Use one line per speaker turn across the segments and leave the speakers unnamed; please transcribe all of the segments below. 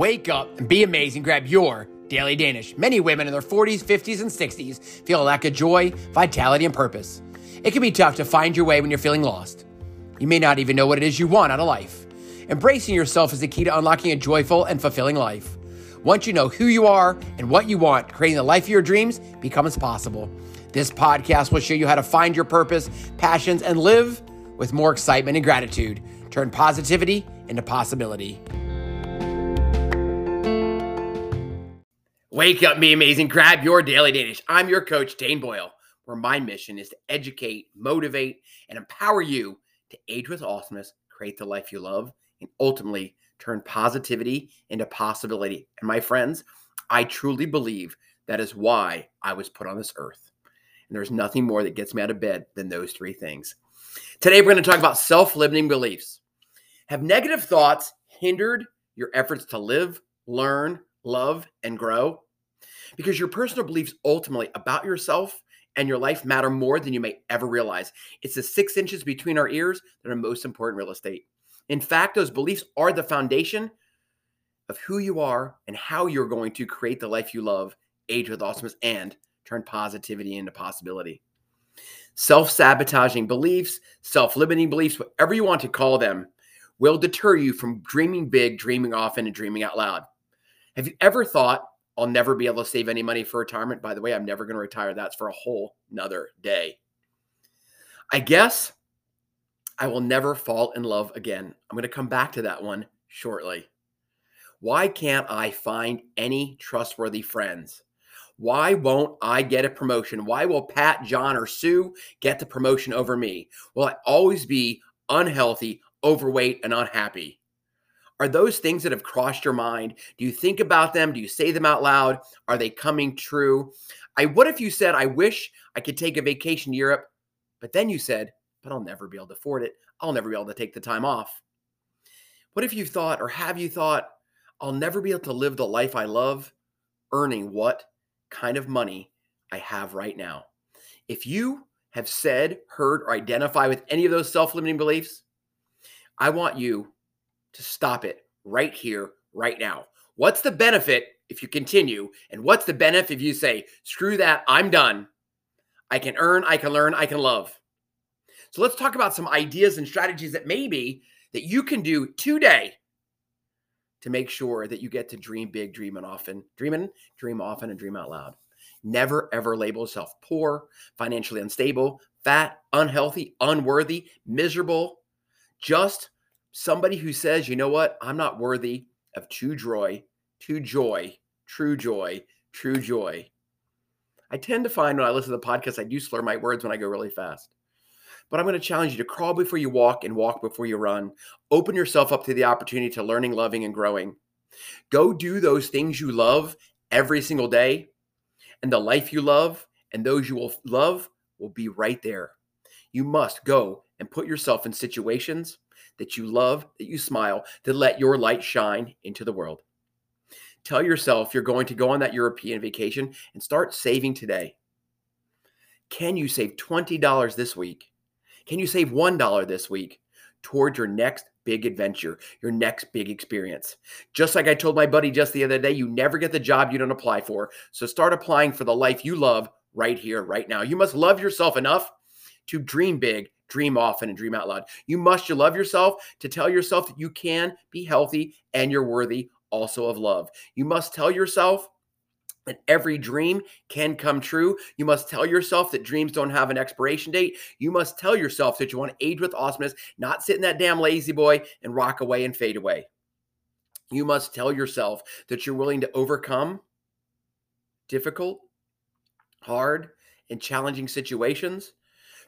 Wake up and be amazing. Grab your Daily Danish. Many women in their 40s, 50s, and 60s feel a lack of joy, vitality, and purpose. It can be tough to find your way when you're feeling lost. You may not even know what it is you want out of life. Embracing yourself is the key to unlocking a joyful and fulfilling life. Once you know who you are and what you want, creating the life of your dreams becomes possible. This podcast will show you how to find your purpose, passions, and live with more excitement and gratitude. Turn positivity into possibility. Wake up, me amazing. Grab your daily Danish. I'm your coach, Dane Boyle, where my mission is to educate, motivate, and empower you to age with awesomeness, create the life you love, and ultimately turn positivity into possibility. And my friends, I truly believe that is why I was put on this earth. And there's nothing more that gets me out of bed than those three things. Today, we're going to talk about self limiting beliefs. Have negative thoughts hindered your efforts to live, learn, love, and grow? Because your personal beliefs ultimately about yourself and your life matter more than you may ever realize. It's the six inches between our ears that are most important real estate. In fact, those beliefs are the foundation of who you are and how you're going to create the life you love, age with awesomeness, and turn positivity into possibility. Self sabotaging beliefs, self limiting beliefs, whatever you want to call them, will deter you from dreaming big, dreaming often, and dreaming out loud. Have you ever thought, I'll never be able to save any money for retirement? By the way, I'm never going to retire. That's for a whole nother day. I guess I will never fall in love again. I'm going to come back to that one shortly. Why can't I find any trustworthy friends? Why won't I get a promotion? Why will Pat, John, or Sue get the promotion over me? Will I always be unhealthy, overweight, and unhappy? Are those things that have crossed your mind? Do you think about them? Do you say them out loud? Are they coming true? I what if you said, I wish I could take a vacation to Europe, but then you said, but I'll never be able to afford it. I'll never be able to take the time off. What if you thought, or have you thought, I'll never be able to live the life I love, earning what kind of money I have right now? If you have said, heard, or identify with any of those self limiting beliefs, I want you to stop it right here, right now. What's the benefit if you continue? And what's the benefit if you say, screw that, I'm done? I can earn, I can learn, I can love. So let's talk about some ideas and strategies that maybe that you can do today to make sure that you get to dream big, dreaming often, dreaming, dream often, and dream out loud. Never ever label yourself poor, financially unstable, fat, unhealthy, unworthy, miserable. Just somebody who says, you know what, I'm not worthy of true joy, true joy, true joy, true joy. I tend to find when I listen to the podcast, I do slur my words when I go really fast. But I'm going to challenge you to crawl before you walk and walk before you run. Open yourself up to the opportunity to learning, loving, and growing. Go do those things you love every single day, and the life you love and those you will love will be right there. You must go and put yourself in situations that you love, that you smile, to let your light shine into the world. Tell yourself you're going to go on that European vacation and start saving today. Can you save $20 this week? Can you save $1 this week toward your next big adventure, your next big experience? Just like I told my buddy just the other day, you never get the job you don't apply for. So start applying for the life you love right here, right now. You must love yourself enough to dream big dream often and dream out loud. You must love yourself to tell yourself that you can be healthy and you're worthy also of love. You must tell yourself that every dream can come true. You must tell yourself that dreams don't have an expiration date. You must tell yourself that you want to age with awesomeness, not sit in that damn La-Z-Boy and rock away and fade away. You must tell yourself that you're willing to overcome difficult, hard, and challenging situations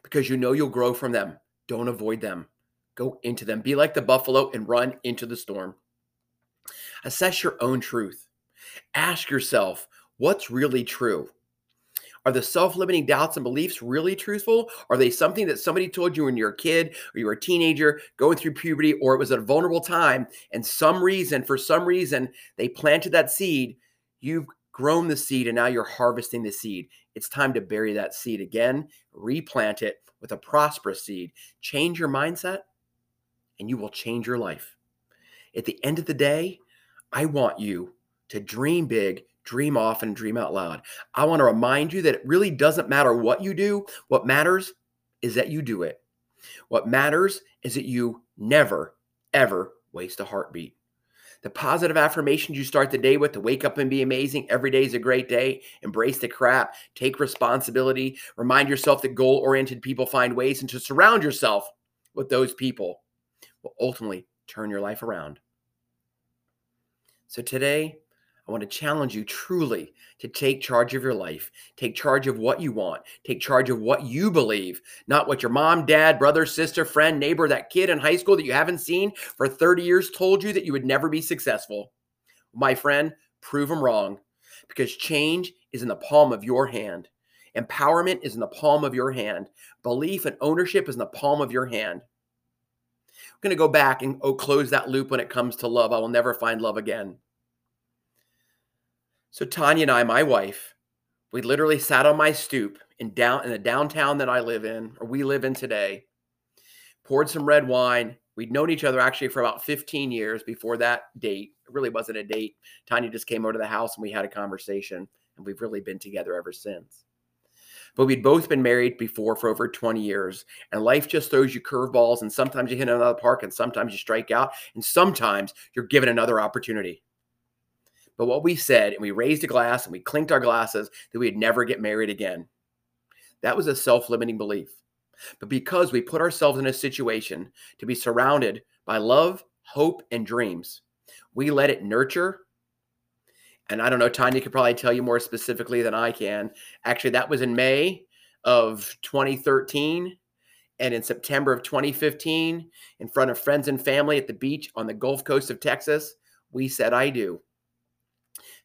because you know you'll grow from them. Don't avoid them. Go into them. Be like the buffalo and run into the storm. Assess your own truth. Ask yourself what's really true. Are the self limiting doubts and beliefs really truthful? Are they something that somebody told you when you're a kid or you were a teenager going through puberty or it was a vulnerable time and some reason, for some reason, they planted that seed? You've grown the seed and now you're harvesting the seed. It's time to bury that seed again, replant it with a prosperous seed. Change your mindset, and you will change your life. At the end of the day, I want you to dream big, dream often, dream out loud. I want to remind you that it really doesn't matter what you do. What matters is that you do it. What matters is that you never, ever waste a heartbeat. The positive affirmations you start the day with to wake up and be amazing. Every day is a great day. Embrace the crap. Take responsibility. Remind yourself that goal oriented people find ways and to surround yourself with those people will ultimately turn your life around. So today, I want to challenge you truly to take charge of your life. Take charge of what you want. Take charge of what you believe, not what your mom, dad, brother, sister, friend, neighbor, that kid in high school that you haven't seen for 30 years told you that you would never be successful. My friend, prove them wrong because change is in the palm of your hand. Empowerment is in the palm of your hand. Belief and ownership is in the palm of your hand. I'm going to go back and oh, close that loop when it comes to love. I will never find love again. So Tanya and I, my wife, we literally sat on my stoop in down in the downtown that I live in, or we live in today, poured some red wine. We'd known each other actually for about 15 years before that date. It really wasn't a date. Tanya just came over to the house and we had a conversation, and we've really been together ever since. But we'd both been married before for over 20 years, and life just throws you curveballs, and sometimes you hit another park, and sometimes you strike out, and sometimes you're given another opportunity. But what we said, and we raised a glass and we clinked our glasses, that we'd never get married again. That was a self limiting belief. But because we put ourselves in a situation to be surrounded by love, hope, and dreams, we let it nurture. And I don't know, Tanya could probably tell you more specifically than I can. Actually, that was in May of 2013. And in September of 2015, in front of friends and family at the beach on the Gulf Coast of Texas, we said, I do.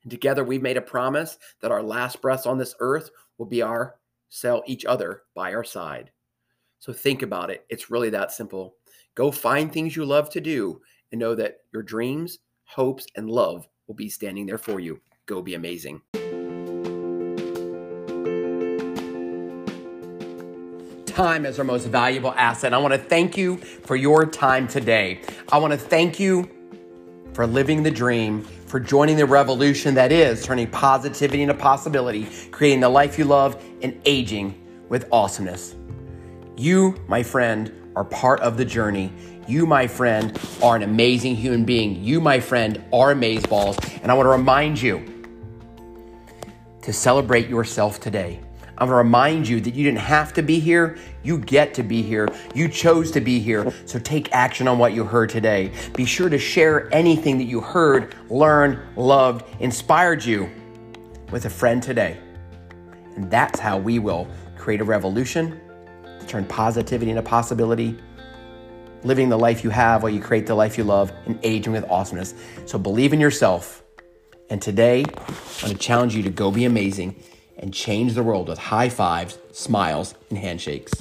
Together we've made a promise that our last breaths on this earth will be our sell each other by our side. So think about it. It's really that simple. Go find things you love to do and know that your dreams, hopes, and love will be standing there for you. Go be amazing. Time is our most valuable asset. I want to thank you for your time today. I want to thank you for living the dream for joining the revolution that is turning positivity into possibility, creating the life you love, and aging with awesomeness. You, my friend, are part of the journey. You, my friend, are an amazing human being. You, my friend, are amazeballs. And I want to remind you to celebrate yourself today. I want to remind you that you didn't have to be here. You get to be here. You chose to be here. So take action on what you heard today. Be sure to share anything that you heard, learned, loved, inspired you with a friend today. And that's how we will create a revolution, turn positivity into possibility, living the life you have while you create the life you love, and aging with awesomeness. So believe in yourself. And today, I want to challenge you to go be amazing and change the world with high fives, smiles, and handshakes.